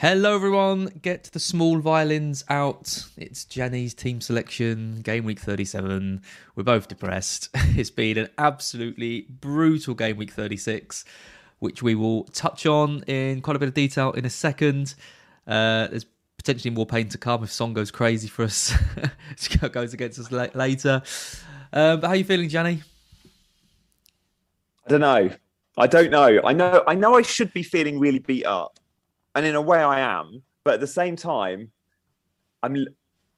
Hello, everyone. Get the small violins out. It's Gianni's team selection, game week 37. We're both depressed. It's been an absolutely brutal game week 36, which we will touch on in quite a bit of detail in a second. Uh, there's potentially more pain to come if Son goes crazy for us, goes against us later. Uh, but how are you feeling, Jenny? I don't know. I don't know. I know. I know. I should be feeling really beat up and in a way I am, but at the same time, I'm.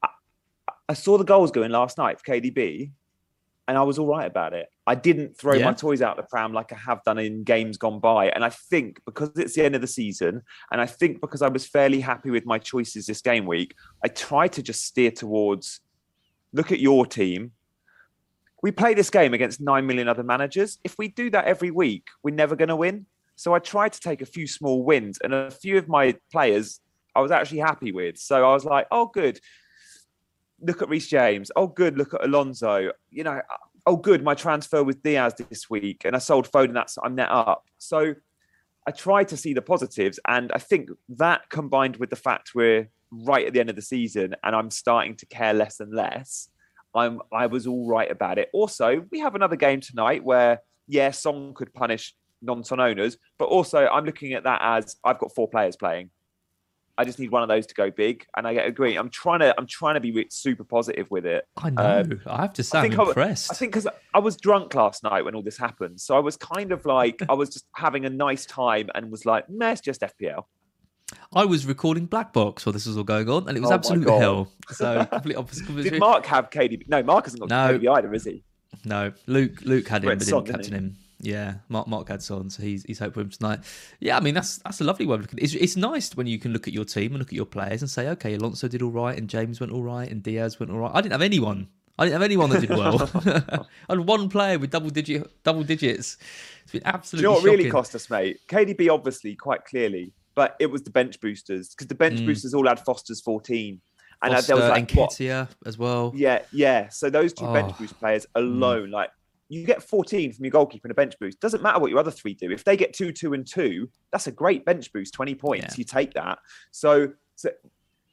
I, I saw the goals going last night for KDB, and I was all right about it. I didn't throw yeah. my toys out the pram like I have done in games gone by. And I think because it's the end of the season, and I think because I was fairly happy with my choices this game week, I tried to just steer towards look at your team. We play this game against 9 million other managers. If we do that every week, we're never going to win. So I tried to take a few small wins, and a few of my players I was actually happy with. So I was like, oh, good. Look at Reece James. Oh, good. Look at Alonso. You know, oh, good. My transfer with Diaz this week, and I sold Foden. That's I'm net up. So I tried to see the positives, and I think that combined with the fact we're right at the end of the season, and I'm starting to care less and less. I'm I was all right about it. Also, we have another game tonight where yeah, Son could punish non-son owners. But also, I'm looking at that as I've got four players playing. I just need one of those to go big, and I get agree. I'm trying to I'm trying to be super positive with it. I know. Um, I have to say, I think I'm impressed. I, I think because I was drunk last night when all this happened, so I was kind of like I was just having a nice time and was like, "Meh, it's just FPL." I was recording Black Box while this was all going on, and it was oh absolute hell. So complete opposite. Did Mark have KDB? No, Mark hasn't got no. KDB either, is he? No, Luke. Luke had him, but didn't captain him. Yeah, Mark Mark had on, so he's he's hoping him tonight. Yeah, I mean that's that's a lovely way of looking. It's it's nice when you can look at your team and look at your players and say, okay, Alonso did all right, and James went all right, and Diaz went all right. I didn't have anyone. I didn't have anyone that did well. I had one player with double digit double digits. It's been absolutely. Do you know what shocking. really cost us, mate? KDB obviously quite clearly, but it was the bench boosters because the bench mm. boosters all had Foster's fourteen. And Foster, there was like Nketiah as well. Yeah, yeah. So those two oh. bench boost players alone, mm. like you get 14 from your goalkeeper in a bench boost. Doesn't matter what your other three do. If they get two, two, and two, that's a great bench boost, 20 points. Yeah. You take that. So, so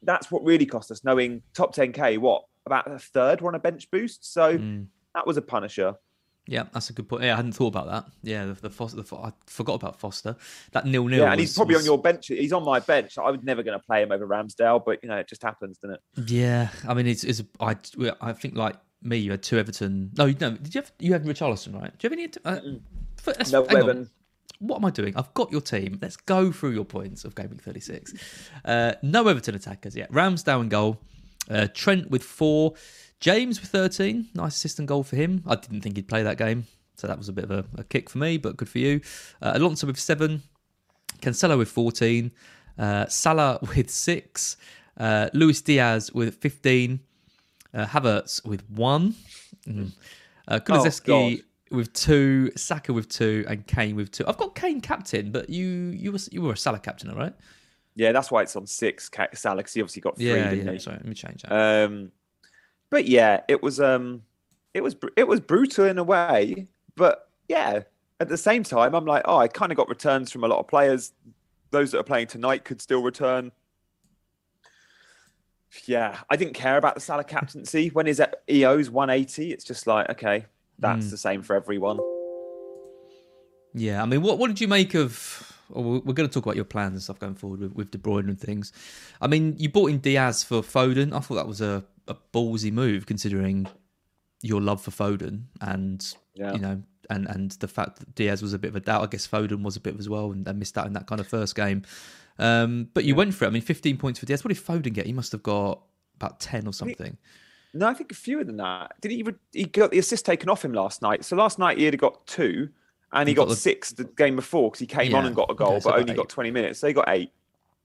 that's what really cost us, knowing top 10K, what, about a third were on a bench boost. So mm. that was a punisher. Yeah, that's a good point. Yeah, I hadn't thought about that. Yeah, the, the Foster, the, I forgot about Foster. That nil nil. Yeah, and he's probably was... on your bench. He's on my bench. I was never going to play him over Ramsdale, but you know, it just happens, doesn't it? Yeah, I mean, it's, it's I, I think like me, you had two Everton. No, no. Did you have you had Richarlison, right? Do you have any? Uh, no, Evan. What am I doing? I've got your team. Let's go through your points of gaming 36. Uh, no Everton attackers yet. Ramsdale in goal. Uh, Trent with four. James with 13. Nice assist and goal for him. I didn't think he'd play that game. So that was a bit of a, a kick for me, but good for you. Uh, Alonso with seven. Cancelo with 14. Uh, Salah with six. Uh, Luis Diaz with 15 uh, Havertz with one, mm. uh, Kulusevski oh, with two, Saka with two, and Kane with two. I've got Kane captain, but you you were you were a Salah captain, right? Yeah, that's why it's on six. Salah, because he obviously got three. Yeah, yeah. He? Sorry, let me change that. Um, but yeah, it was um, it was it was brutal in a way, but yeah, at the same time, I'm like, oh, I kind of got returns from a lot of players. Those that are playing tonight could still return. Yeah, I didn't care about the Salah captaincy. when is at EO's 180, it's just like, okay, that's mm. the same for everyone. Yeah, I mean, what what did you make of we're going to talk about your plans and stuff going forward with, with De Bruyne and things. I mean, you bought in Diaz for Foden. I thought that was a, a ballsy move considering your love for Foden and yeah. you know and and the fact that Diaz was a bit of a doubt. I guess Foden was a bit of as well and, and missed out in that kind of first game. Um, but you yeah. went for it. I mean, 15 points for Diaz. What did Foden get? He must have got about 10 or something. No, I think fewer than that. Did he? He got the assist taken off him last night. So last night he had got two, and he, he got, got the... six the game before because he came yeah. on and got a goal, okay, so but only eight. got twenty minutes. So he got eight.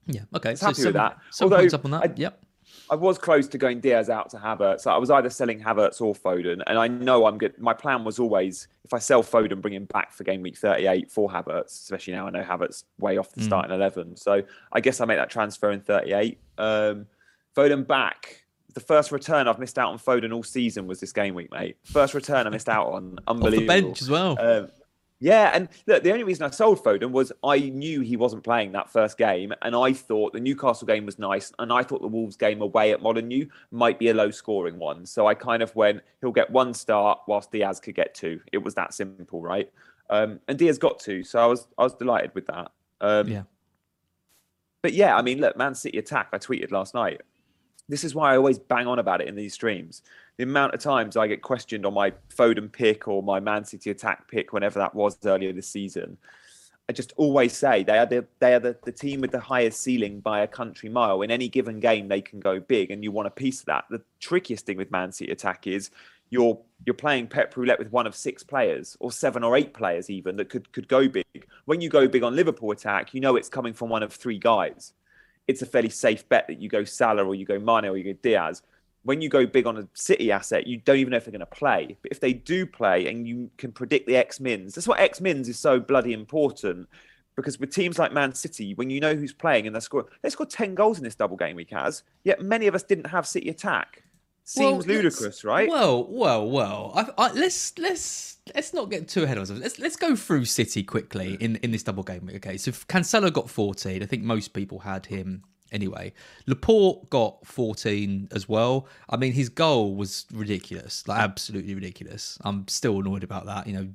Yeah. Okay. So happy with that. Some Although points up on that. I, yep. I was close to going Diaz out to Havertz. So I was either selling Havertz or Foden, and I know I'm good. My plan was always if I sell Foden, bring him back for game week 38 for Havertz. Especially now I know Havertz way off the mm. starting eleven, so I guess I make that transfer in 38. Um, Foden back. The first return I've missed out on Foden all season was this game week, mate. First return I missed out on. Unbelievable. Off the bench as well. Um, yeah, and look, the only reason I sold Foden was I knew he wasn't playing that first game, and I thought the Newcastle game was nice, and I thought the Wolves game away at Molineux might be a low scoring one. So I kind of went, he'll get one start whilst Diaz could get two. It was that simple, right? Um, and Diaz got two, so I was I was delighted with that. Um, yeah. But yeah, I mean, look, Man City attack. I tweeted last night. This is why I always bang on about it in these streams. The amount of times I get questioned on my Foden pick or my Man City attack pick, whenever that was earlier this season, I just always say they are the they are the, the team with the highest ceiling by a country mile. In any given game, they can go big, and you want a piece of that. The trickiest thing with Man City attack is you're you're playing Pep Roulette with one of six players or seven or eight players even that could could go big. When you go big on Liverpool attack, you know it's coming from one of three guys it's a fairly safe bet that you go Salah or you go Mane or you go Diaz. When you go big on a City asset, you don't even know if they're going to play. But if they do play and you can predict the X mins, that's what X mins is so bloody important. Because with teams like Man City, when you know who's playing and they're scoring, they scored 10 goals in this double game week has, yet many of us didn't have City attack seems well, ludicrous, right? Well, well, well. I, I, let's let's let's not get too ahead of ourselves. Let's let's go through City quickly in in this double game. Okay, so Cancelo got 14. I think most people had him anyway. Laporte got 14 as well. I mean, his goal was ridiculous, like absolutely ridiculous. I'm still annoyed about that. You know,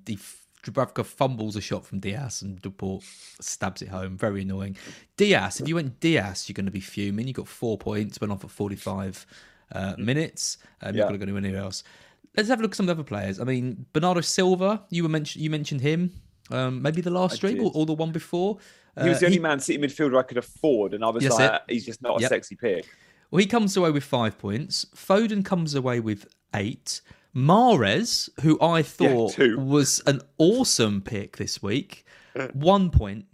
Dubravka fumbles a shot from Diaz and Laporte stabs it home. Very annoying. Diaz, if you went Diaz, you're going to be fuming. You got four points, went off at 45 uh, minutes. Um, yeah. You're not going to go anywhere else. Let's have a look at some of the other players. I mean, Bernardo Silva. You were mentioned. You mentioned him. Um, maybe the last stream or, or, the one before. He was the uh, only he, Man City midfielder I could afford, and I was like, it. he's just not a sexy pick. Well, he comes away with five points. Foden comes away with eight. Mahrez, who I thought yeah, was an awesome pick this week, one point,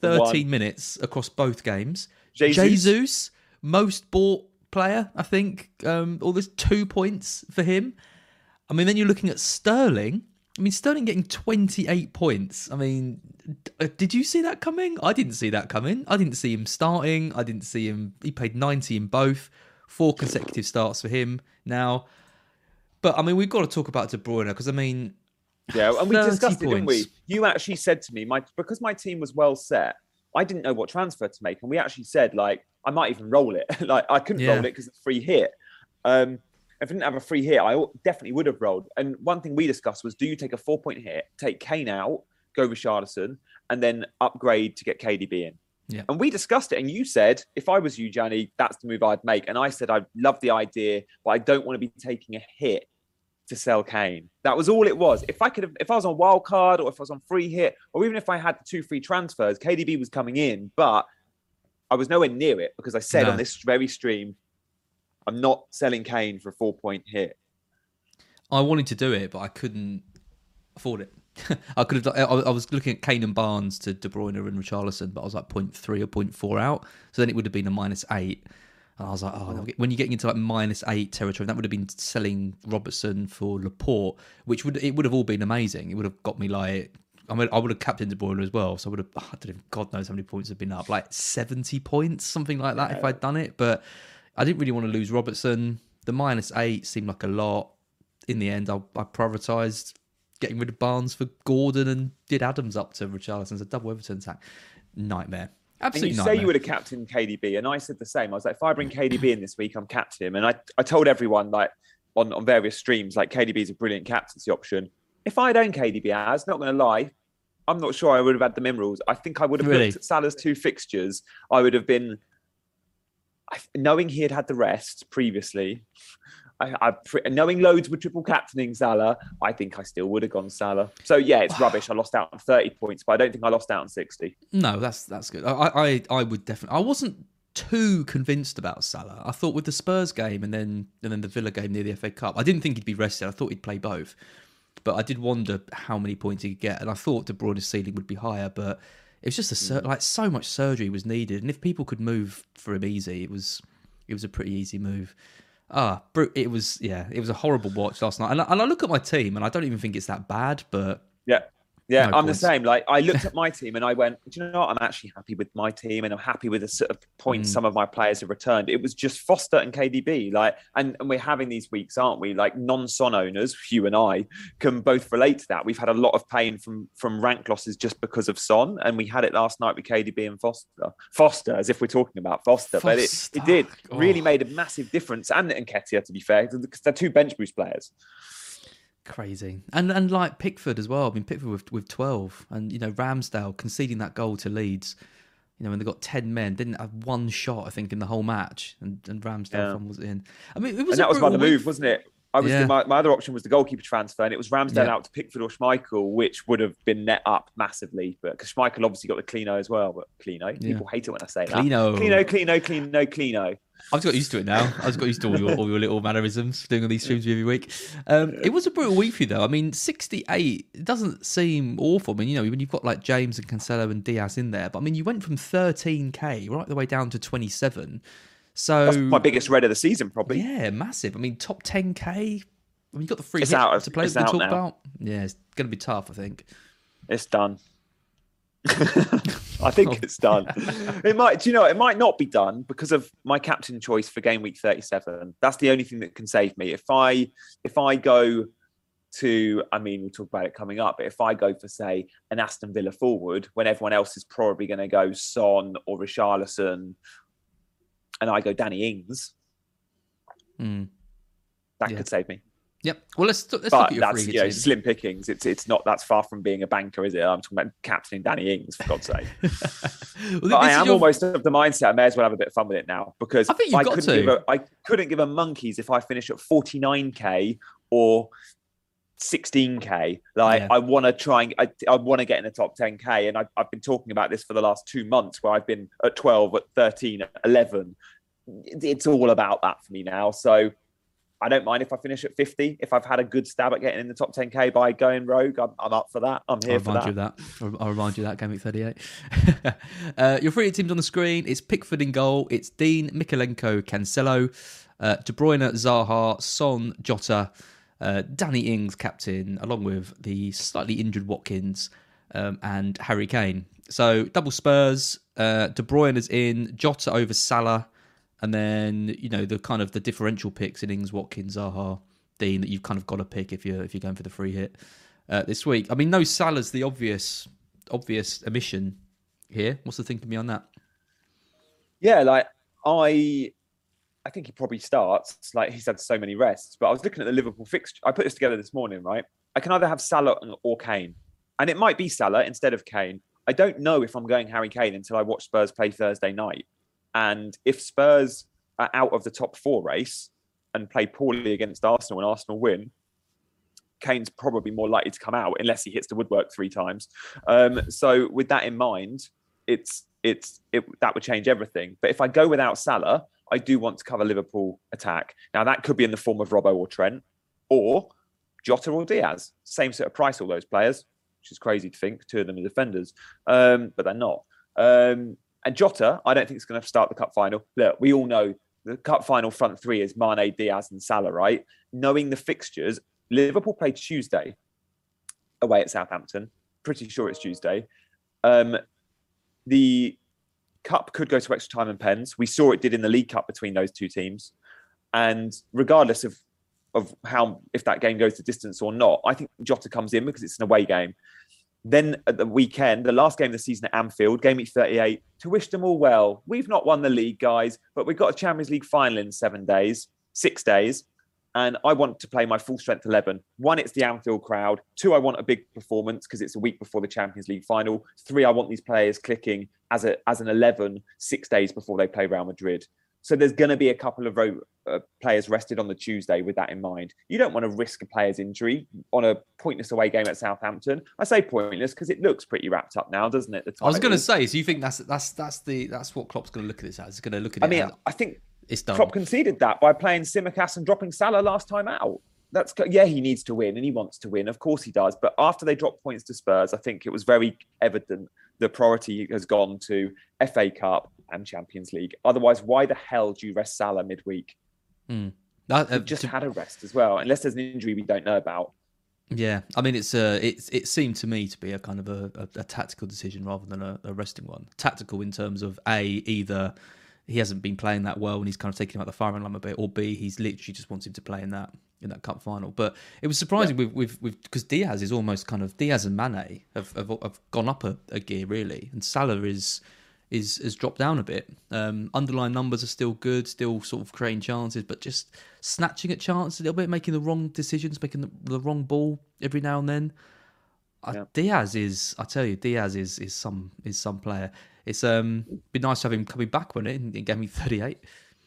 13 one. minutes across both games. Jesus. Jesus, most bought player, I think. Um, all this two points for him. I mean, then you're looking at Sterling. I mean, Sterling getting 28 points. I mean, uh, did you see that coming? I didn't see that coming. I didn't see him starting. I didn't see him. He paid 90 in both. Four consecutive starts for him now. But I mean, we've got to talk about De Bruyne because I mean, yeah, and we discussed points. it, didn't we? You actually said to me, my because my team was well set. I didn't know what transfer to make, and we actually said like I might even roll it. like I couldn't yeah. roll it because it's free hit. Um, if I didn't have a free hit, I definitely would have rolled. And one thing we discussed was: do you take a four point hit, take Kane out, go Richarlison, and then upgrade to get KDB in? Yeah. And we discussed it, and you said, if I was you, Gianni, that's the move I'd make. And I said, I love the idea, but I don't want to be taking a hit to sell Kane. That was all it was. If I could have, if I was on wild card or if I was on free hit, or even if I had the two free transfers, KDB was coming in, but I was nowhere near it because I said no. on this very stream, I'm not selling Kane for a four point hit. I wanted to do it, but I couldn't afford it. I could have. I was looking at Kane and Barnes to De Bruyne and Richarlison, but I was like 0.3 or 0.4 out. So then it would have been a minus eight. And I was like, oh, when you're getting into like minus eight territory, that would have been selling Robertson for Laporte, which would it would have all been amazing. It would have got me like I mean, I would have captained De Bruyne as well, so I would have. Oh, I don't know, God knows how many points have been up, like seventy points, something like that, yeah. if I'd done it. But I didn't really want to lose Robertson. The minus eight seemed like a lot. In the end, I, I prioritised getting rid of Barnes for Gordon and did Adams up to Richarlison's a double Everton attack. Nightmare. Absolutely. And you nightmare. say you would have captained KDB, and I said the same. I was like, if I bring KDB in this week, I'm captain him. And I, I told everyone like on, on various streams, like KDB is a brilliant captaincy option. If I'd owned KDB as, not going to lie, I'm not sure I would have had the minerals. I think I would have Really? looked at Salah's two fixtures. I would have been, knowing he had had the rest previously, I, I knowing loads were triple captaining Salah, I think I still would have gone Salah. So yeah, it's rubbish. I lost out on 30 points, but I don't think I lost out on 60. No, that's that's good. I I, I would definitely. I wasn't too convinced about Salah. I thought with the Spurs game and then and then the Villa game near the FA Cup, I didn't think he'd be rested. I thought he'd play both, but I did wonder how many points he could get, and I thought De Bruyne's ceiling would be higher, but. It was just a sur- mm. like so much surgery was needed, and if people could move for him easy, it was it was a pretty easy move. Ah, it was yeah, it was a horrible watch last night, and I, and I look at my team, and I don't even think it's that bad, but Yeah. Yeah, No I'm points. the same. Like I looked at my team and I went, do you know what? I'm actually happy with my team and I'm happy with the sort of points Mm. some of my players have returned. It was just Foster and KDB. Like, and, and we're having these weeks, aren't we? Like non-son owners, you and I, can both relate to that. We've had a lot of pain from from rank losses just because of Son, and we had it last night with KDB and Foster. Foster, as if we're talking about Foster, but it, it did really Oh. made a massive difference. And and Nketiah, to be fair, because they're two bench boost players. Crazy, and and like Pickford as well. I mean, Pickford with with twelve, and you know Ramsdale conceding that goal to Leeds. You know, when they got ten men, didn't have one shot, I think, in the whole match, and and Ramsdale Yeah. fumbles in. I mean, it was and a that was by the move, wasn't it? I was Yeah. my, my other option was the goalkeeper transfer, and it was Ramsdale Yeah. out to Pickford or Schmeichel, which would have been net up massively. But because Schmeichel obviously got the Clino as well, but Clino, Yeah. people hate it when I say Clino. that. Clino, Clino, Clino, Clino. I've just got used to it now. I've just got used to all your, all your little mannerisms doing all these streams every week. Um, it was a brutal week for you, though. I mean, 68 it doesn't seem awful. I mean, you know, when you've got like James and Cancelo and Diaz in there, but I mean, you went from 13k right the way down to 27. So That's my biggest red of the season, probably. Yeah, massive. I mean, top 10k. I mean, you got the free It's out of- to play it's that we out talk now. about. Yeah, it's going to be tough, I think. It's done. I think Oh. it's done. It might, do you know, it might not be done because of my captain choice for game week 37. That's the only thing that can save me. If I if I go to, I mean, we'll talk about it coming up, but if I go for say an Aston Villa forward when everyone else is probably going to go Son or Richarlison, and I go Danny Ings, Hmm. that Yeah. could save me. Yep. Well, let's let's look But at your that's free you know, slim pickings. It's it's not that's far from being a banker, is it? I'm talking about captaining Danny Ings for God's sake. Well, I am your- almost of the mindset. I may as well have a bit of fun with it now because I think you've got couldn't to. give a I couldn't give a monkeys if I finish at 49k or 16k. Like Yeah. I want to try and I, I want to get in the top 10k, and I, I've been talking about this for the last two months, where I've been at 12, at 13, at 11. It's all about that for me now. So. I don't mind if I finish at 50. If I've had a good stab at getting in the top 10k by going rogue, I'm, I'm up for that. I'm here I'll for remind that. you of that. I'll- remind you of that game week 38. uh, your three team's on the screen. It's Pickford in goal. It's Digne, Mykolenko, Cancelo, uh, De Bruyne, Zaha, Son, Jota, uh, Danny Ings, captain, along with the slightly injured Watkins um, and Harry Kane. So double Spurs. Uh, De Bruyne is in. Jota over Salah. And then, you know, the kind of the differential picks in Ings, Watkins, Zaha, Digne that you've kind of got to pick if you're if you're going for the free hit uh, this week. I mean, no Salah's the obvious obvious omission here. What's the thinking behind that? Yeah, like I, I think he probably starts. Like he's had so many rests. But I was looking at the Liverpool fixture. I put this together this morning, right? I can either have Salah or Kane, and it might be Salah instead of Kane. I don't know if I'm going Harry Kane until I watch Spurs play Thursday night. And if Spurs are out of the top four race and play poorly against Arsenal and Arsenal win, Kane's probably more likely to come out unless he hits the woodwork three times. Um, so with that in mind, it's it's it that would change everything. But if I go without Salah, I do want to cover Liverpool attack. Now that could be in the form of Robbo or Trent, or Jota or Diaz. Same sort of price, all those players, which is crazy to think. Two of them are defenders, um, but they're not. Um, and Jota, I don't think it's going to start the cup final. Look, we all know the cup final front three is Mane, Diaz, and Salah, right? Knowing the fixtures, Liverpool play Tuesday away at Southampton. Pretty sure it's Tuesday. Um, the cup could go to extra time and pens. We saw it did in the League Cup between those two teams. And regardless of of how if that game goes to distance or not, I think Jota comes in because it's an away game. Then at the weekend, the last game of the season at Anfield, game week 38, to wish them all well. We've not won the league, guys, but we've got a Champions League final in seven days, six days. And I want to play my full strength 11. One, it's the Anfield crowd. Two, I want a big performance because it's a week before the Champions League final. Three, I want these players clicking as a as an 11 six days before they play Real Madrid. So there's going to be a couple of uh, players rested on the Tuesday with that in mind. You don't want to risk a player's injury on a pointless away game at Southampton. I say pointless because it looks pretty wrapped up now, doesn't it? I was going to say, so you think that's that's that's the that's what Klopp's going to look at this as? He's going to look at it. I mean, as, I think it's done. Klopp conceded that by playing Tsimikas and dropping Salah last time out. That's yeah, he needs to win and he wants to win. Of course he does. But after they dropped points to Spurs, I think it was very evident the priority has gone to FA Cup and Champions League. Otherwise, why the hell do you rest Salah midweek? Mm. That, uh, just to... had a rest as well, unless there's an injury we don't know about. Yeah, I mean, it's uh, it it seemed to me to be a kind of a, a, a tactical decision rather than a, a, resting one. Tactical in terms of a either he hasn't been playing that well and he's kind of taking out the firing line a bit, or b he's literally just wanting to play in that in that cup final. But it was surprising yeah. with with because Diaz is almost kind of Diaz and Mane have have, have gone up a, a gear really, and Salah is is has dropped down a bit. Um, underlying numbers are still good, still sort of creating chances, but just snatching at chances a little bit, making the wrong decisions, making the, the wrong ball every now and then. Yeah. Diaz is, I tell you, Diaz is is some is some player. It's um been nice to have him coming back when it in, game week thirty eight.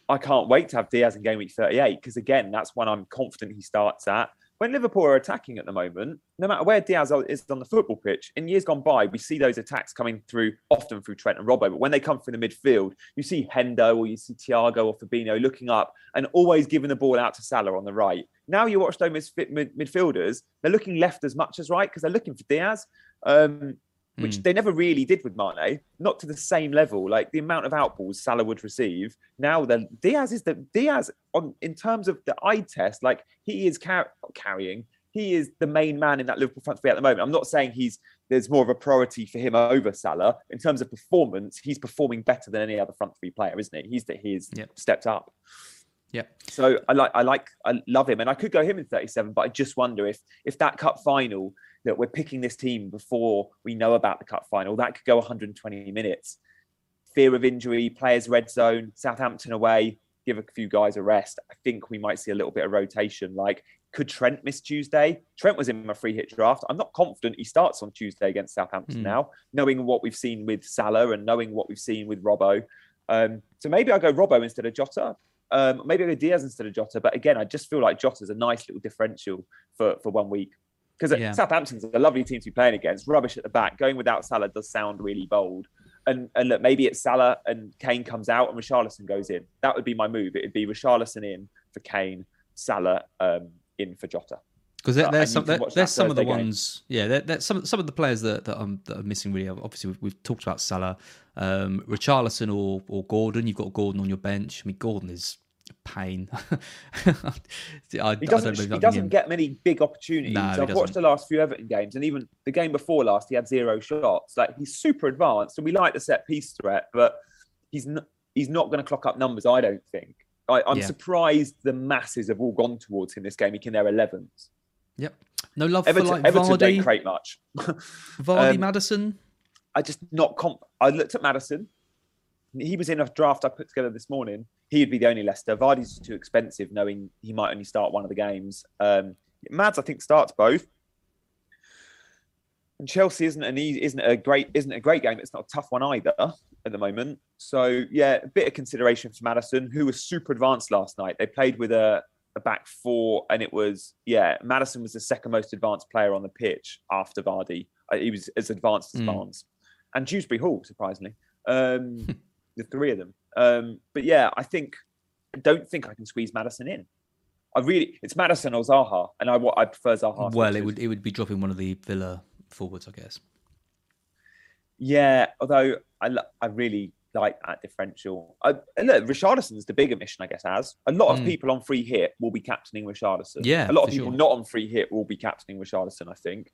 I can't wait to have Diaz in game week thirty eight because again, that's when I'm confident he starts at when Liverpool are attacking at the moment, no matter where Diaz is on the football pitch, in years gone by, we see those attacks coming through often through Trent and Robbo. But when they come through the midfield, you see Hendo or you see Thiago or Fabinho looking up and always giving the ball out to Salah on the right. Now you watch those midfielders, they're looking left as much as right because they're looking for Diaz. Um, which mm. they never really did with Mane, not to the same level. Like the amount of outballs Salah would receive. Now then, Diaz is the Diaz on in terms of the eye test. Like he is car- carrying. He is the main man in that Liverpool front three at the moment. I'm not saying he's there's more of a priority for him over Salah in terms of performance. He's performing better than any other front three player, isn't he? He's that he's yep. stepped up. Yeah. So I like I like I love him, and I could go him in 37, but I just wonder if if that cup final that we're picking this team before we know about the cup final. That could go 120 minutes. Fear of injury, players red zone, Southampton away, give a few guys a rest. I think we might see a little bit of rotation. Like, could Trent miss Tuesday? Trent was in my free hit draft. I'm not confident he starts on Tuesday against Southampton mm. now, knowing what we've seen with Salah and knowing what we've seen with Robbo. Um, so maybe I go Robbo instead of Jota. Um, maybe I go Diaz instead of Jota. But again, I just feel like Jota's a nice little differential for, for one week because yeah. Southampton's a lovely team to be playing against. Rubbish at the back. Going without Salah does sound really bold. And and look, maybe it's Salah and Kane comes out and Richarlison goes in. That would be my move. It would be Richarlison in for Kane, Salah um, in for Jota. Because there's some, there's some of the ones, game. yeah. There, some some of the players that that, I'm, that are missing really. Obviously, we've, we've talked about Salah, um, Richarlison or or Gordon. You've got Gordon on your bench. I mean, Gordon is pain. I, he doesn't, he doesn't get many big opportunities. No, I've watched the last few Everton games, and even the game before last, he had zero shots. Like he's super advanced, and we like the set piece threat, but he's not, he's not going to clock up numbers. I don't think. I, am yeah. surprised the masses have all gone towards him this game, making their 11s. Yep. No love Everton, for like Everton Vardy. don't create much. Vardy, um, Maddison. I just not. Comp- I looked at Maddison. He was in a draft I put together this morning he'd be the only Leicester. Vardy's too expensive, knowing he might only start one of the games. Um, Mads, I think, starts both. And Chelsea isn't an easy, isn't a great isn't a great game. It's not a tough one either at the moment. So yeah, a bit of consideration for Maddison, who was super advanced last night. They played with a, a back four, and it was yeah, Maddison was the second most advanced player on the pitch after Vardy. Uh, he was as advanced as mm. Barnes and Dewsbury Hall, surprisingly. Um, the three of them. Um, but yeah, I think I don't think I can squeeze Maddison in. I really, it's Maddison or Zaha, and I I prefer Zaha. Well, it would it would be dropping one of the Villa forwards, I guess. Yeah, although I I really like that differential. I, look, Richarlison's the bigger mission, I guess. As a lot of mm. people on free hit will be captaining Richarlison. Yeah, a lot of people sure. not on free hit will be captaining Richarlison. I think.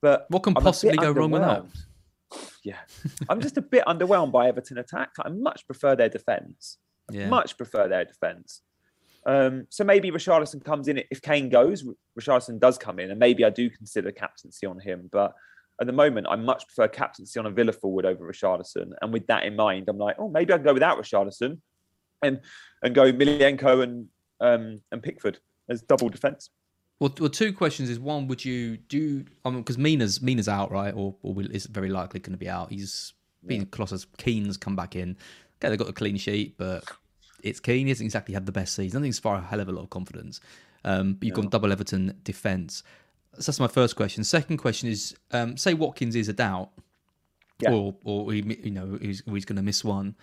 But what can I'm possibly go wrong with that? yeah, I'm just a bit underwhelmed by Everton attack. I much prefer their defence. Yeah. Much prefer their defence. Um, so maybe Richarlison comes in if Kane goes. Richarlison does come in, and maybe I do consider captaincy on him. But at the moment, I much prefer captaincy on a Villa forward over Richarlison. And with that in mind, I'm like, oh, maybe I can go without Richarlison and and go Mykolenko and um, and Pickford as double defence. Well, well, two questions is one: Would you do? I mean, because Mina's Mina's out, right, or or is very likely going to be out. He's been yeah. Colossus. Keane's come back in. Okay, they got a clean sheet, but it's Keane. He hasn't exactly had the best season. I think it's far a hell of a lot of confidence. Um, but you've yeah. gone double Everton defence. So that's my first question. Second question is: um, Say Watkins is a doubt, yeah. or or he, you know he's, he's going to miss one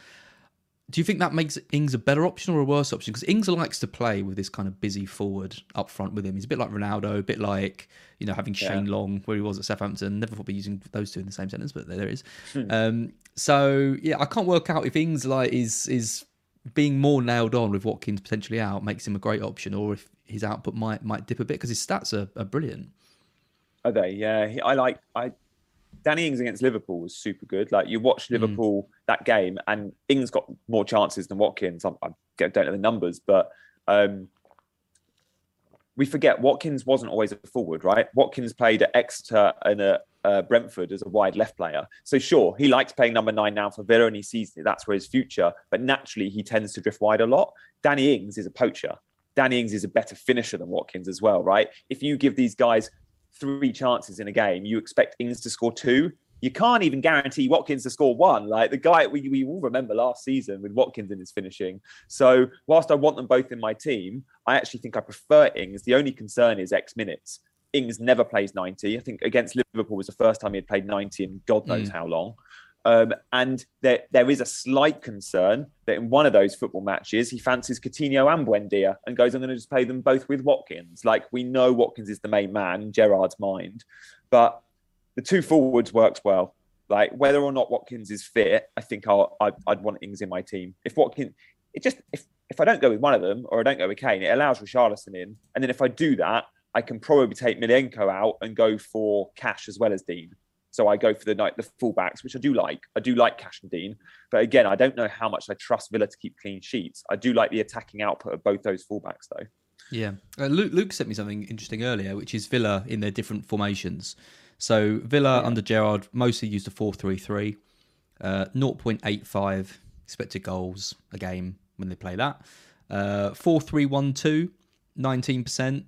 do you think that makes Ings a better option or a worse option? Because Ings likes to play with this kind of busy forward up front with him. He's a bit like Ronaldo, a bit like you know having Shane yeah. Long where he was at Southampton. Never thought be using those two in the same sentence, but there, there is. Hmm. Um, so yeah, I can't work out if Ings like is is being more nailed on with Watkins potentially out makes him a great option, or if his output might might dip a bit because his stats are, are brilliant. Are they? Yeah, I like I Danny Ings against Liverpool was super good. Like you watch hmm. Liverpool mm. that game, and Ings got more chances than Watkins. I, I don't know the numbers, but um, we forget Watkins wasn't always a forward, right? Watkins played at Exeter and at uh, Brentford as a wide left player. So sure, he likes playing number nine now for Villa, and he sees that that's where his future. But naturally, he tends to drift wide a lot. Danny Ings is a poacher. Danny Ings is a better finisher than Watkins as well, right? If you give these guys three chances in a game, you expect Ings to score two. You can't even guarantee Watkins to score one. Like the guy we, we all remember last season with Watkins in his finishing. So whilst I want them both in my team, I actually think I prefer Ings. The only concern is X minutes. Ings never plays 90. I think against Liverpool was the first time he had played 90 in God knows mm. how long. Um, and there, there is a slight concern that in one of those football matches, he fancies Coutinho and Buendia and goes, I'm going to just play them both with Watkins. Like we know Watkins is the main man in Gerrard's mind, but the two forwards works well. Like whether or not Watkins is fit, I think I'll, I'd, I'd want Ings in my team. If Watkins, it just, if, if I don't go with one of them or I don't go with Kane, it allows Richarlison in. And then if I do that, I can probably take Milenko out and go for Cash as well as Digne. So I go for the night the fullbacks, which I do like. I do like Cash and Digne, but again, I don't know how much I trust Villa to keep clean sheets. I do like the attacking output of both those fullbacks, though. Yeah, uh, Luke, Luke sent me something interesting earlier, which is Villa in their different formations. So Villa yeah. under Gerrard mostly used a four-three-three, uh, 0.85 expected goals a game when they play that. Uh, 4-3-1-2, 19%,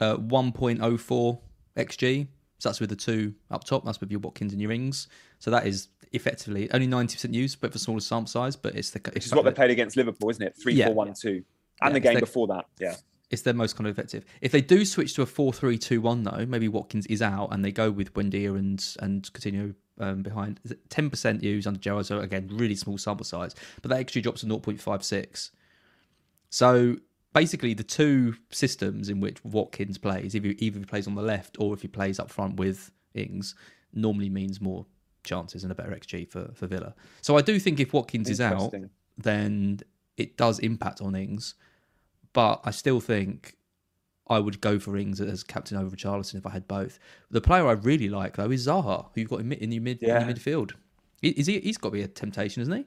uh, 1.04 xg so that's with the two up top. That's with your Watkins and your Ings. So that is effectively only ninety percent use, but for smaller sample size. But it's the it's what they played against Liverpool, isn't it? Three, yeah, four, one, yeah. two, and yeah, the game before that. Yeah, it's their most kind of effective. If they do switch to a four-three-two-one, though, maybe Watkins is out and they go with Buendia and and Coutinho um, behind. Ten percent use under Gerrard, so again, really small sample size, but that actually drops to zero point five six. So basically the two systems in which Watkins plays, either, either he plays on the left or if he plays up front with Ings, normally means more chances and a better XG for, for Villa. So I do think if Watkins is out, then it does impact on Ings. But I still think I would go for Ings as captain over Charleston if I had both. The player I really like though is Zaha, who you've got in, in your mid yeah. in your midfield. Is he? He's got to be a temptation, isn't he?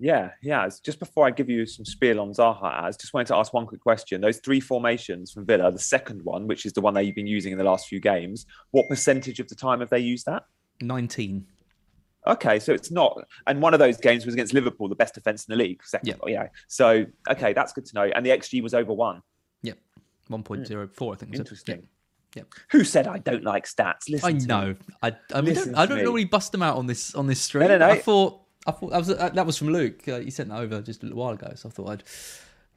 Yeah, yeah. Just before I give you some spiel on Zaha, I just wanted to ask one quick question. Those three formations from Villa, the second one, which is the one that you've been using in the last few games, what percentage of the time have they used that? 19. Okay, so it's not, and one of those games was against Liverpool, the best defense in the league. Second, yeah. yeah. So okay, that's good to know. And the XG was over one. Yep, one point hmm. zero four. I think. Interesting. Yep. Yep. Who said I don't like stats? Listen I know. I I, mean, don't, I don't normally bust them out on this on this stream. No, no, no. I thought I thought that was uh, that was from Luke. Uh, he sent that over just a little while ago, so I thought I'd.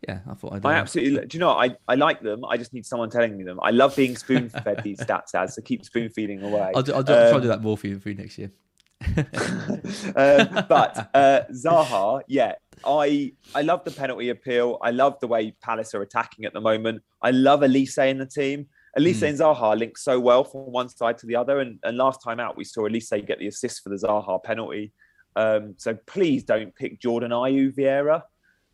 Yeah, I thought I'd. I absolutely. Do you know? I I like them. I just need someone telling me them. I love being spoon fed these stats as so keep spoon feeding away. I'll, do, I'll, do, um, try to do that more for you for you next year. um, but uh, Zaha, yeah, I I love the penalty appeal. I love the way Palace are attacking at the moment. I love Olise in the team. Olise mm. and Zaha link so well from one side to the other. And, and last time out, we saw Olise get the assist for the Zaha penalty. Um, so please don't pick Jordan Ayew Vieira.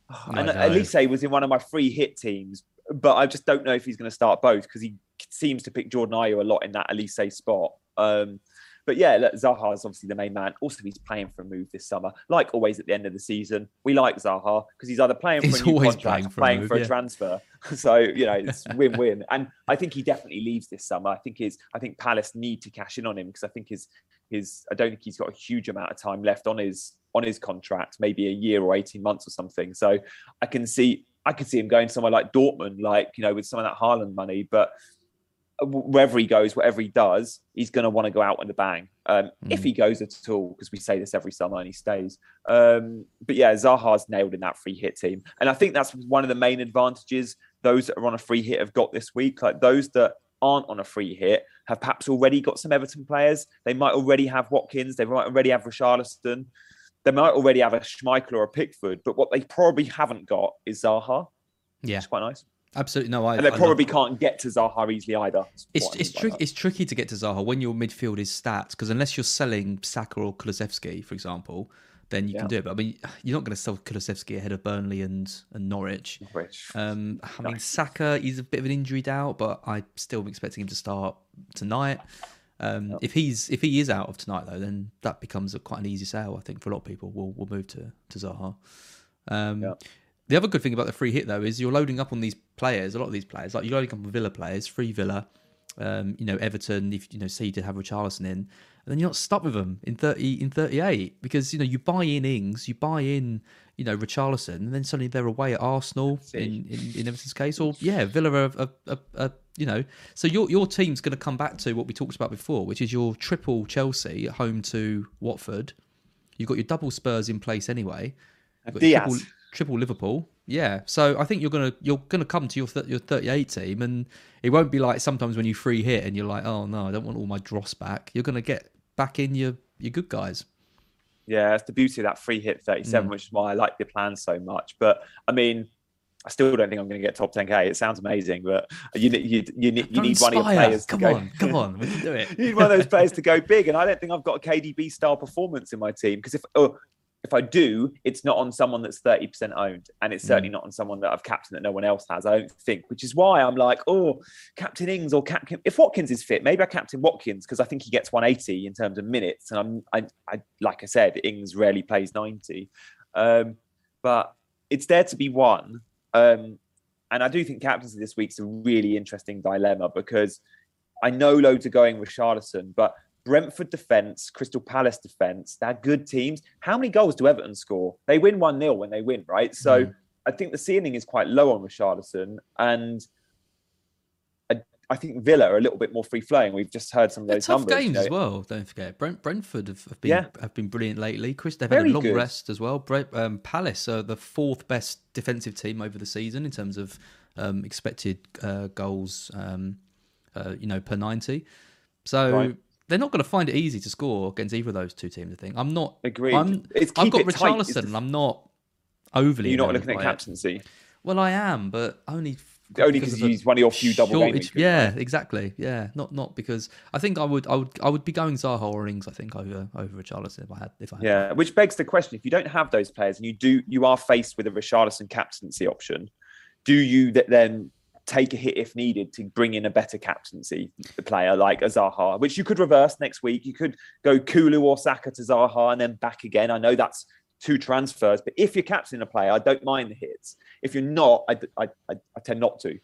Oh, and Olise was in one of my free hit teams, but I just don't know if he's going to start both because he seems to pick Jordan Ayew a lot in that Olise spot. Um, but yeah, look, Zaha is obviously the main man. Also, he's playing for a move this summer. Like always at the end of the season, we like Zaha because he's either playing for he's a new contract playing for playing a, move, for a transfer. so you know, it's win-win. and I think he definitely leaves this summer. I think his, I think Palace need to cash in on him because I think his, his, I don't think he's got a huge amount of time left on his on his contract, maybe a year or eighteen months or something. So I can see I could see him going somewhere like Dortmund, like you know, with some of that Haaland money. But wherever he goes, whatever he does, he's going to want to go out with a bang. Um, mm. If he goes at all, because we say this every summer and he stays. Um, but yeah, Zaha's nailed in that free hit team, and I think that's one of the main advantages those that are on a free hit have got this week. Like those that aren't on a free hit have perhaps already got some Everton players. They might already have Watkins. They might already have Richarlison. They might already have a Schmeichel or a Pickford. But what they probably haven't got is Zaha. Yeah, it's quite nice. Absolutely no. I, and they I probably can't get to Zaha easily either. It's it's, tricky. It's tricky to get to Zaha when your midfield is stats because unless you're selling Saka or Kulusevski, for example, then you yeah. can do it. But I mean, you're not going to sell Kulusevski ahead of Burnley and, and Norwich. Norwich. Um, I nice. mean, Saka is a bit of an injury doubt, but I still am expecting him to start tonight. Um. If he's if he is out of tonight though, then that becomes a, quite an easy sale. I think for a lot of people, we'll we'll move to to Zaha. Um. The other good thing about the free hit though is you're loading up on these players. A lot of these players, like you're loading up on Villa players, free Villa. Um, you know Everton. If you know, say you did have Richarlison in, and then you're not stuck with them in thirty in thirty eight because you know you buy in Ings, you buy in you know Richarlison, and then suddenly they're away at Arsenal in, in, in Everton's case, or yeah, Villa are, are, are, you know. So your your team's going to come back to what we talked about before, which is your triple Chelsea at home to Watford. You've got your double Spurs in place anyway. Diaz. Triple, triple Liverpool. Yeah, so I think you're gonna you're gonna come to your th- your 38 team, and it won't be like sometimes when you free hit and you're like, oh no, I don't want all my dross back. You're gonna get back in your your good guys. Yeah, it's the beauty of that free hit 37, mm. which is why I like the plan so much. But I mean, I still don't think I'm going to get top 10k. It sounds amazing, but you you you, need, you need one of your players come to go. On, come on, we can do it. you need one of those players to go big, and I don't think I've got a KDB style performance in my team because if oh, if I do, it's not on someone that's 30% owned. And it's certainly mm. not on someone that I've captained that no one else has, I don't think, which is why I'm like, oh, Captain Ings or Captain. If Watkins is fit, maybe I captain Watkins because I think he gets 180 in terms of minutes. And I'm, I, I like I said, Ings rarely plays 90. Um, but it's there to be won. Um, and I do think captaincy this week's a really interesting dilemma because I know loads are going with Richarlison, but Brentford defence, Crystal Palace defence, they're good teams. How many goals do Everton score? They win 1 0 when they win, right? So mm. I think the ceiling is quite low on Richarlison. And I, I, think Villa are a little bit more free flowing. We've just heard some of those tough numbers. games you know. as well, don't forget. Brent, Brentford have, have been yeah. have been brilliant lately. Chris, they've Very had a long good. rest as well. Brent, um, Palace are the fourth best defensive team over the season in terms of um, expected uh, goals, um, uh, you know, per 90. So. Right they're not going to find it easy to score against either of those two teams. I think I'm not. Agreed. I'm, I've got Richarlison, and I'm not overly. You're not looking at captaincy. Well, I am, but only only because he's one of your few double games. Yeah, exactly. Yeah, not not because I think I would I would I would be going Zaha or Ings. I think over over Richarlison if I had if I had. Yeah, which begs the question: if you don't have those players and you do you are faced with a Richarlison captaincy option, do you then take a hit if needed to bring in a better captaincy player like a Zaha, which you could reverse next week. You could go Kulu or Saka to Zaha and then back again. I know that's two transfers, but if you're captaining a player, I don't mind the hits. If you're not, I, I, I, I tend not to.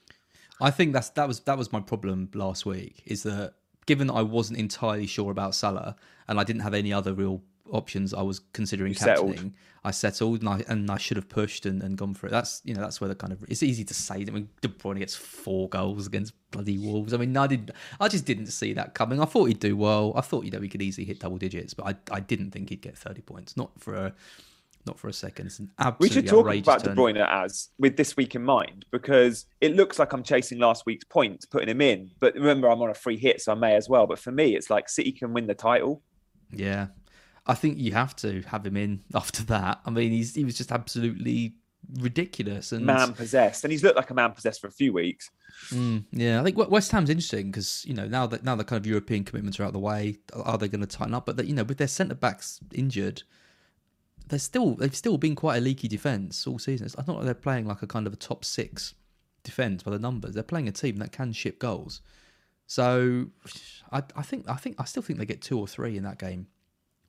I think that's that was that was my problem last week. Is that given that I wasn't entirely sure about Salah and I didn't have any other real options I was considering you captaining. Settled. I settled and I and I should have pushed and, and gone for it. That's you know that's where the kind of it's easy to say. I mean, De Bruyne gets four goals against bloody Wolves. I mean, I did I just didn't see that coming. I thought he'd do well. I thought you know he could easily hit double digits, but I I didn't think he'd get thirty points. Not for a not for a second. It's an absolutely We should talk about turn. De Bruyne as with this week in mind because it looks like I'm chasing last week's points, putting him in. But remember, I'm on a free hit, so I may as well. But for me, it's like City can win the title. Yeah, I think you have to have him in after that. I mean, he's he was just absolutely ridiculous and man possessed, and he's looked like a man possessed for a few weeks. Mm, yeah, I think West Ham's interesting because you know now that now the kind of European commitments are out of the way, are they going to tighten up? But that you know with their centre backs injured, they're still they've still been quite a leaky defence all season. It's not like they're playing like a kind of a top six defence by the numbers. They're playing a team that can ship goals. So I, I think I think I still think they get two or three in that game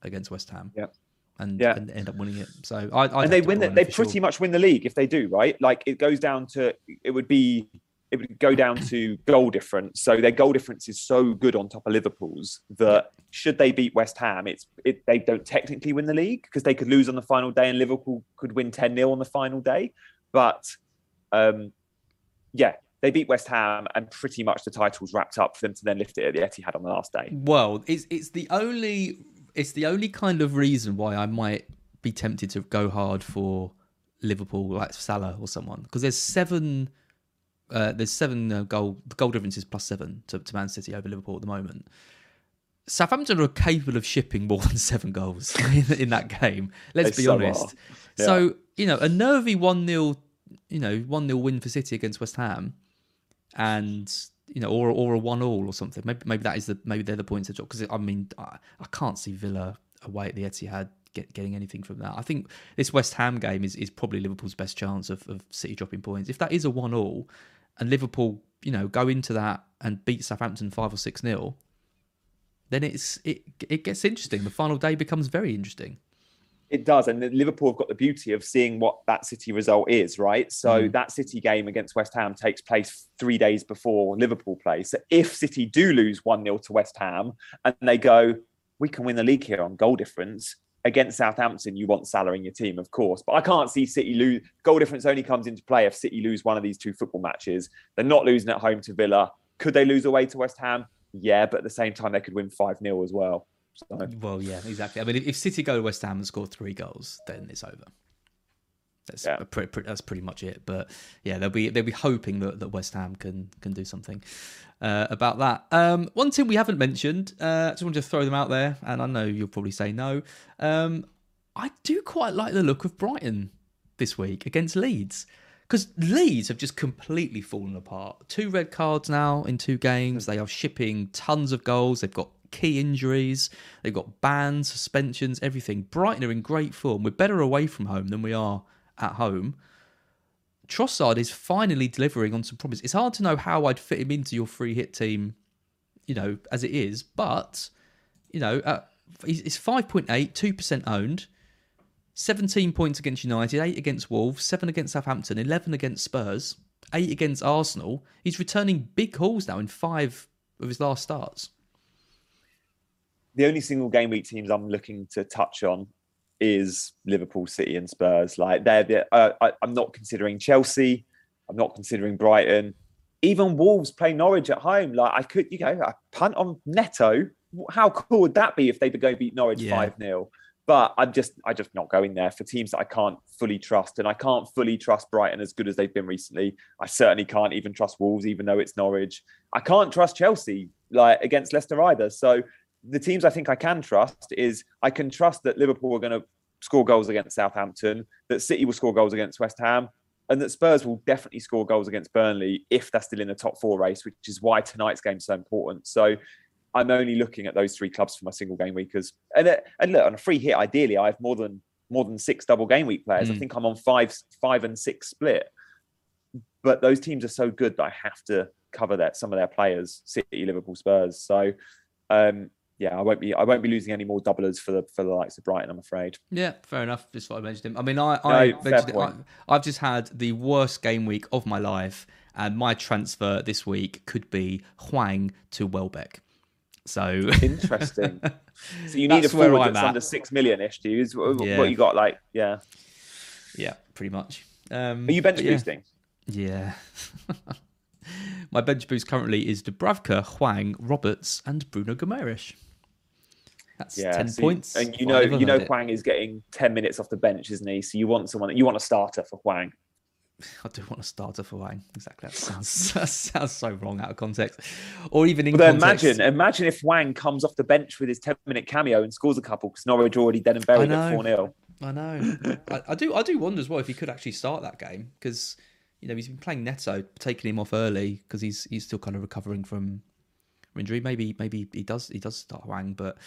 against West Ham. Yeah. And, yeah. and end up winning it. So I, I'd and they win. The, they pretty sure. much win the league if they do, right? Like it goes down to it would be it would go down to goal difference. So their goal difference is so good on top of Liverpool's that should they beat West Ham, it's it, they don't technically win the league because they could lose on the final day and Liverpool could win 10 0 on the final day. But Um, yeah, they beat West Ham, and pretty much the title's wrapped up for them to then lift it at the Etihad on the last day. Well, it's it's the only it's the only kind of reason why I might be tempted to go hard for Liverpool, like Salah or someone, because there's seven. Uh, there's seven uh, goal goal is plus seven to, to Man City over Liverpool at the moment. Southampton are capable of shipping more than seven goals in, in that game. Let's They be honest. Yeah. So you know, a nervy one 0 you know, one 0 win for City against West Ham, and you know, or or a one all or something. Maybe maybe that is the maybe they're the points to drop because I mean I, I can't see Villa away at the Etihad get, getting anything from that. I think this West Ham game is, is probably Liverpool's best chance of, of City dropping points. If that is a one all, and Liverpool you know go into that and beat Southampton five or six nil, then it's it it gets interesting. The final day becomes very interesting. It does, and Liverpool have got the beauty of seeing what that City result is, right? So Mm. that City game against West Ham takes place three days before Liverpool play. So if City do lose one 0 to West Ham, and they go, we can win the league here on goal difference against Southampton, you want Salah in your team, of course. But I can't see City lose. Goal difference only comes into play if City lose one of these two football matches. They're not losing at home to Villa. Could they lose away to West Ham? Yeah, but at the same time, they could win five 0 as well. So, Well, yeah, exactly. I mean, if, City go to West Ham and score three goals, then it's over. That's Yeah. pre- pre- that's pretty much it. But yeah, they'll be they'll be hoping that, that West Ham can can do something uh, about that. Um, one team we haven't mentioned. Uh, I just want to throw them out there, and I know you'll probably say no. Um, I do quite like the look of Brighton this week against Leeds. Because Leeds have just completely fallen apart. Two red cards now in two games. They are shipping tons of goals. They've got key injuries. They've got bans, suspensions, everything. Brighton are in great form. We're better away from home than we are at home. Trossard is finally delivering on some promise. It's hard to know how I'd fit him into your free hit team, you know, as it is. But, you know, uh, he's it's 5.8, 2% owned. 17 points against United, 8 against Wolves, 7 against Southampton, 11 against Spurs, 8 against Arsenal. He's returning big hauls now in 5 of his last starts. The only single game week teams I'm looking to touch on is Liverpool, City, and Spurs. Like they're the, uh, I, I'm not considering Chelsea. I'm not considering Brighton. Even Wolves play Norwich at home. Like I could, you know, I punt on Neto. How cool would that be if they would go beat Norwich Yeah. five 0 But I'm just, I just not going there for teams that I can't fully trust, and I can't fully trust Brighton as good as they've been recently. I certainly can't even trust Wolves, even though it's Norwich. I can't trust Chelsea like against Leicester either. So the teams I think I can trust is I can trust that Liverpool are going to score goals against Southampton, that City will score goals against West Ham, and that Spurs will definitely score goals against Burnley if they're still in the top four race, which is why tonight's game is so important. So I'm only looking at those three clubs for my single game weekers. And, uh, and look, on a free hit, ideally, I have more than more than six double game week players. I Mm. think I'm on five five and six split. But those teams are so good that I have to cover that some of their players, City, Liverpool, Spurs. So um, yeah, I won't be I won't be losing any more doublers for the for the likes of Brighton, I'm afraid. Yeah, fair enough. Just thought I mentioned him. I mean, I, I, no, mentioned I I've just had the worst game week of my life, and my transfer this week could be Hwang to Welbeck. So Interesting. so you need That's a forward that's at. under six million ish, do you? Is what, Yeah. what you got like yeah. yeah, pretty much. Um, Are you bench yeah. boosting? Yeah. my bench boost currently is Dubravka, Hwang, Roberts, and Bruno Gomes. That's Yeah, ten so- points. And you know, you know. Hwang is getting ten minutes off the bench, isn't he? So you want someone, you want a starter for Hwang. I do want a starter for Hwang. Exactly. That sounds that sounds so wrong out of context, or even in But context. imagine, imagine if Hwang comes off the bench with his ten minute cameo and scores a couple because Norwich already dead and buried at four 0 I know. I, I do. I do wonder as well if he could actually start that game because you know he's been playing Neto, taking him off early because he's he's still kind of recovering from injury. Maybe maybe he does he does start Hwang, but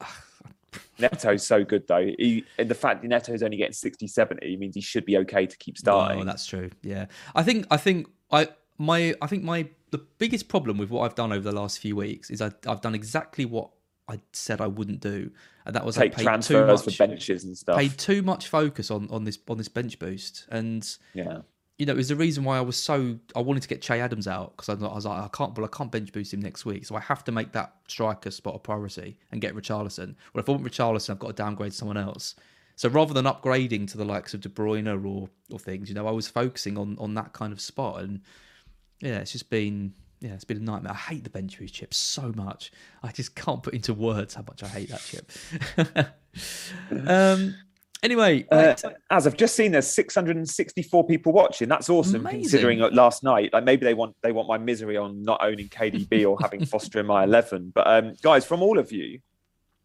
Neto's so good though. He, the fact that Neto's only getting 60, 70 means he should be okay to keep starting. Oh, that's true. Yeah, I think I think I my I think my the biggest problem with what I've done over the last few weeks is I, I've done exactly what I said I wouldn't do, and that was I Take paid too transfers much, for benches and stuff. paid too much focus on on this on this bench boost, and Yeah. You know, it was the reason why I was so I wanted to get Che Adams out because I, was like, I can't, well, I can't bench boost him next week, so I have to make that striker spot a priority and get Richarlison. Well, if I want Richarlison, I've got to downgrade someone else. So rather than upgrading to the likes of De Bruyne or or things, you know, I was focusing on on that kind of spot, and yeah, it's just been yeah, it's been a nightmare. I hate the bench boost chip so much. I just can't put into words how much I hate that chip. um. Anyway, uh, as I've just seen, there's 664 people watching. That's awesome, amazing. considering last night. Like maybe they want they want my misery on not owning KDB or having Foster in my 11. But um, guys, from all of you,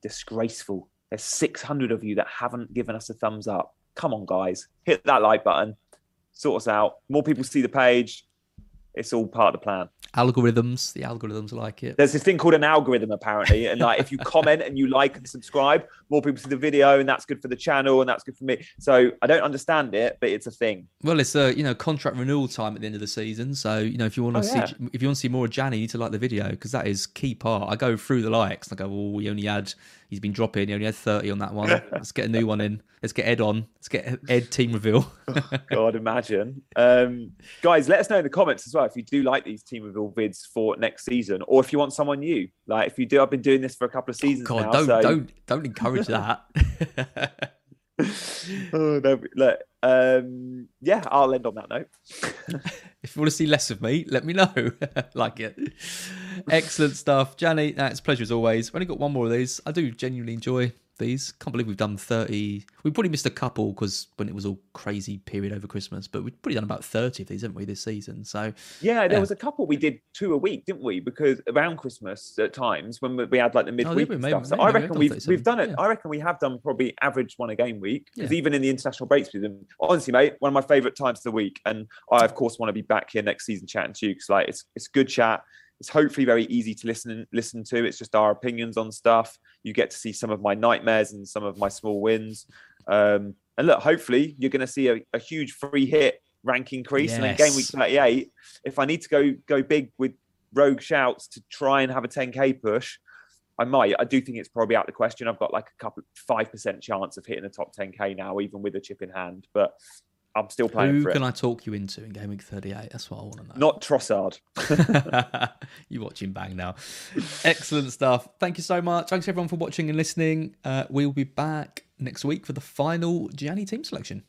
disgraceful. There's 600 of you that haven't given us a thumbs up. Come on, guys, hit that like button, sort us out. More people see the page. It's all part of the plan algorithms. The algorithms like it. There's this thing called an algorithm apparently, and like if you comment and you like and subscribe, more people see the video, and that's good for the channel, and that's good for me. So I don't understand it, but it's a thing. Well, it's a you know contract renewal time at the end of the season, so you know if you want to oh, see yeah. if you want to see more of Gianni, you need to like the video because that is key part. I go through the likes and I go, well, we only had he's been dropping. He only had 30 on that one. Let's get a new one in. Let's get Ed on. Let's get Ed team reveal. oh, God, imagine. Um, guys, let us know in the comments as well if you do like these team reveal vids for next season, or if you want someone new. Like if you do, I've been doing this for a couple of seasons. Oh, God, now, don't so... don't don't encourage that. oh, no, look, um, yeah, I'll end on that note. if you want to see less of me, let me know. like it. Excellent stuff. Gianni, it's a pleasure as always. We've only got one more of these. I do genuinely enjoy these. Can't believe we've done 30. We probably missed a couple because when it was all crazy period over Christmas, but we've probably done about 30 of these, haven't we, this season? So, yeah, there was a couple we did two a week, didn't we? Because around Christmas at times when we had like the oh, midweek oh, stuff. So I reckon we've, we've done it. Yeah. I reckon we have done probably average one a game week because yeah. even in the international breaks season, honestly, mate, one of my favorite times of the week. And I, of course, want to be back here next season chatting to you because like it's, it's good chat it's hopefully very easy to listen listen to. It's just our opinions on stuff. You get to see some of my nightmares and some of my small wins. Um, and look, hopefully you're going to see a, a, huge free hit rank increase. Yes. And then game week 38, if I need to go go big with rogue shouts to try and have a 10k push, I might. I do think it's probably out of the question. I've got like a couple five percent chance of hitting the top 10k now, even with a chip in hand. But I'm still playing Who can it. I talk you into in Game Week 38? That's what I want to know. Not Trossard. You're watching bang now. Excellent stuff. Thank you so much. Thanks everyone for watching and listening. Uh, we'll be back next week for the final Gianni team selection.